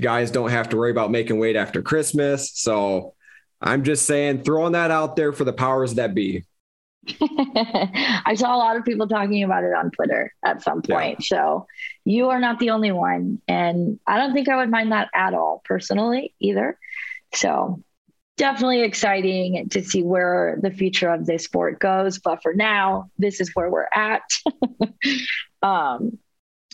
Guys don't have to worry about making weight after Christmas. So I'm just saying, throwing that out there for the powers that be. I saw a lot of people talking about it on Twitter at some point. Yeah. So you are not the only one. And I don't think I would mind that at all personally either. So definitely exciting to see where the future of this sport goes. But for now, this is where we're at. um,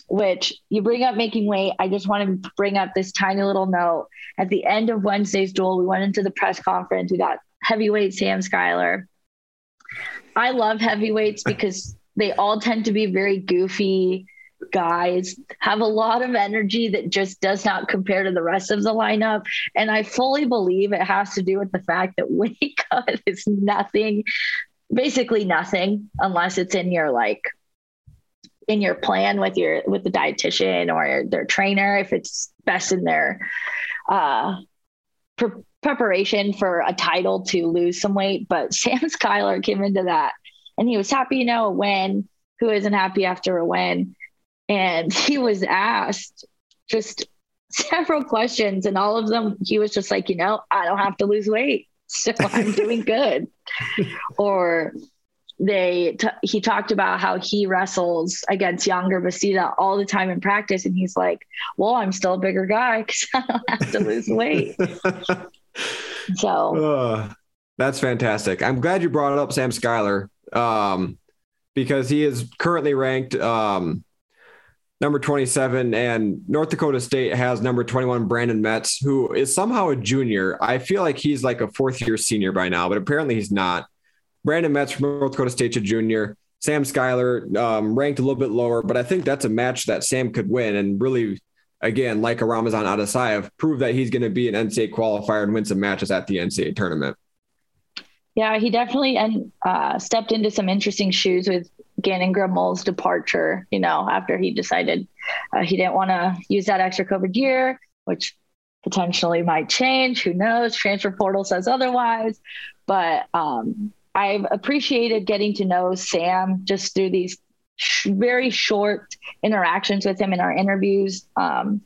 which you bring up making weight. I just want to bring up this tiny little note. At the end of Wednesday's duel, we went into the press conference. We got heavyweight Sam Schuyler I love heavyweights because they all tend to be very goofy guys, have a lot of energy that just does not compare to the rest of the lineup. And I fully believe it has to do with the fact that weight cut is nothing, basically nothing, unless it's in your like in your plan with your with the dietitian or their trainer if it's best in their uh preparation for a title to lose some weight. But Sam Schuyler came into that and he was happy, you know, a win. Who isn't happy after a win? And he was asked just several questions, and all of them, he was just like, you know, I don't have to lose weight. So I'm doing good. or they t- he talked about how he wrestles against Yonger Bastida all the time in practice, and he's like, "Well, I'm still a bigger guy because I don't have to lose weight." So uh, that's fantastic. I'm glad you brought it up Sam Schuyler um, because he is currently ranked um, number 27, and North Dakota State has number 21 Brandon Metz, who is somehow a junior. I feel like he's like a fourth year senior by now, but apparently he's not. Brandon Metz from North Dakota State's a junior. Sam Schuyler um, ranked a little bit lower, but I think that's a match that Sam could win and really, again, like a Ramazan Attasauov, prove that he's going to be an NCAA qualifier and win some matches at the NCAA tournament. Yeah, he definitely and uh, stepped into some interesting shoes with Gannon Gremmel's departure. You know, after he decided uh, he didn't want to use that extra COVID year, which potentially might change. Who knows? Transfer portal says otherwise. But um, I've appreciated getting to know Sam just through these sh- very short interactions with him in our interviews. Um,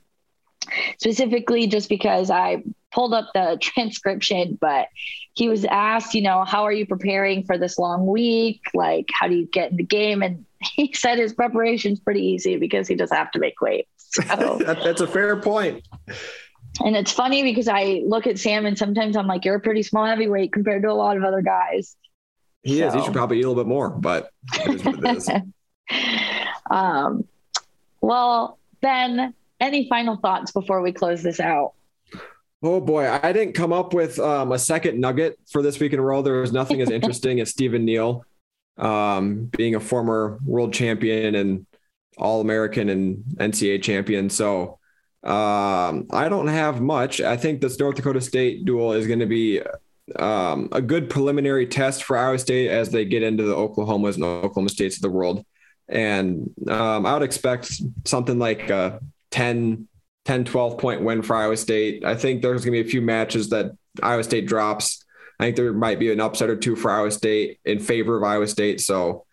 specifically, just because I pulled up the transcription, but he was asked, you know, how are you preparing for this long week? Like, how do you get in the game? And he said his preparation's pretty easy because he doesn't have to make weight. So. That's a fair point. And it's funny because I look at Sam and sometimes I'm like, you're a pretty small heavyweight compared to a lot of other guys. He so. is. He should probably eat a little bit more, but um, well, Ben, any final thoughts before we close this out? Oh boy, I didn't come up with um, a second nugget for this week in a row. There was nothing as interesting as Stephen Neal um, being a former world champion and All American and NCAA champion. So um, I don't have much. I think this North Dakota State duel is going to be um, a good preliminary test for Iowa State as they get into the Oklahomas and Oklahoma States of the world. And um, I would expect something like a 10, 10, 12 point win for Iowa State. I think there's going to be a few matches that Iowa State drops. I think there might be an upset or two for Iowa State in favor of Iowa State. So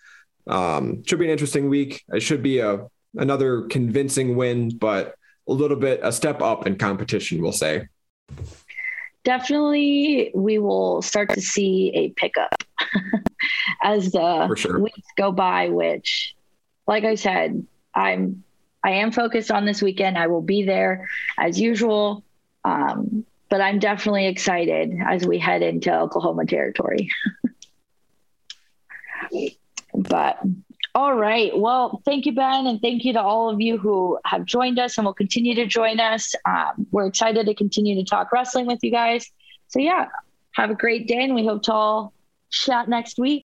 um, should be an interesting week. It should be a another convincing win, but a little bit a step up in competition, we'll say. Definitely, we will start to see a pickup as the sure. weeks go by. Which, like I said, I'm I am focused on this weekend. I will be there as usual, um, but I'm definitely excited as we head into Oklahoma territory. but all right. Well, thank you, Ben, and thank you to all of you who have joined us and will continue to join us. Um, we're excited to continue to talk wrestling with you guys. So, yeah, have a great day, and we hope to all chat next week.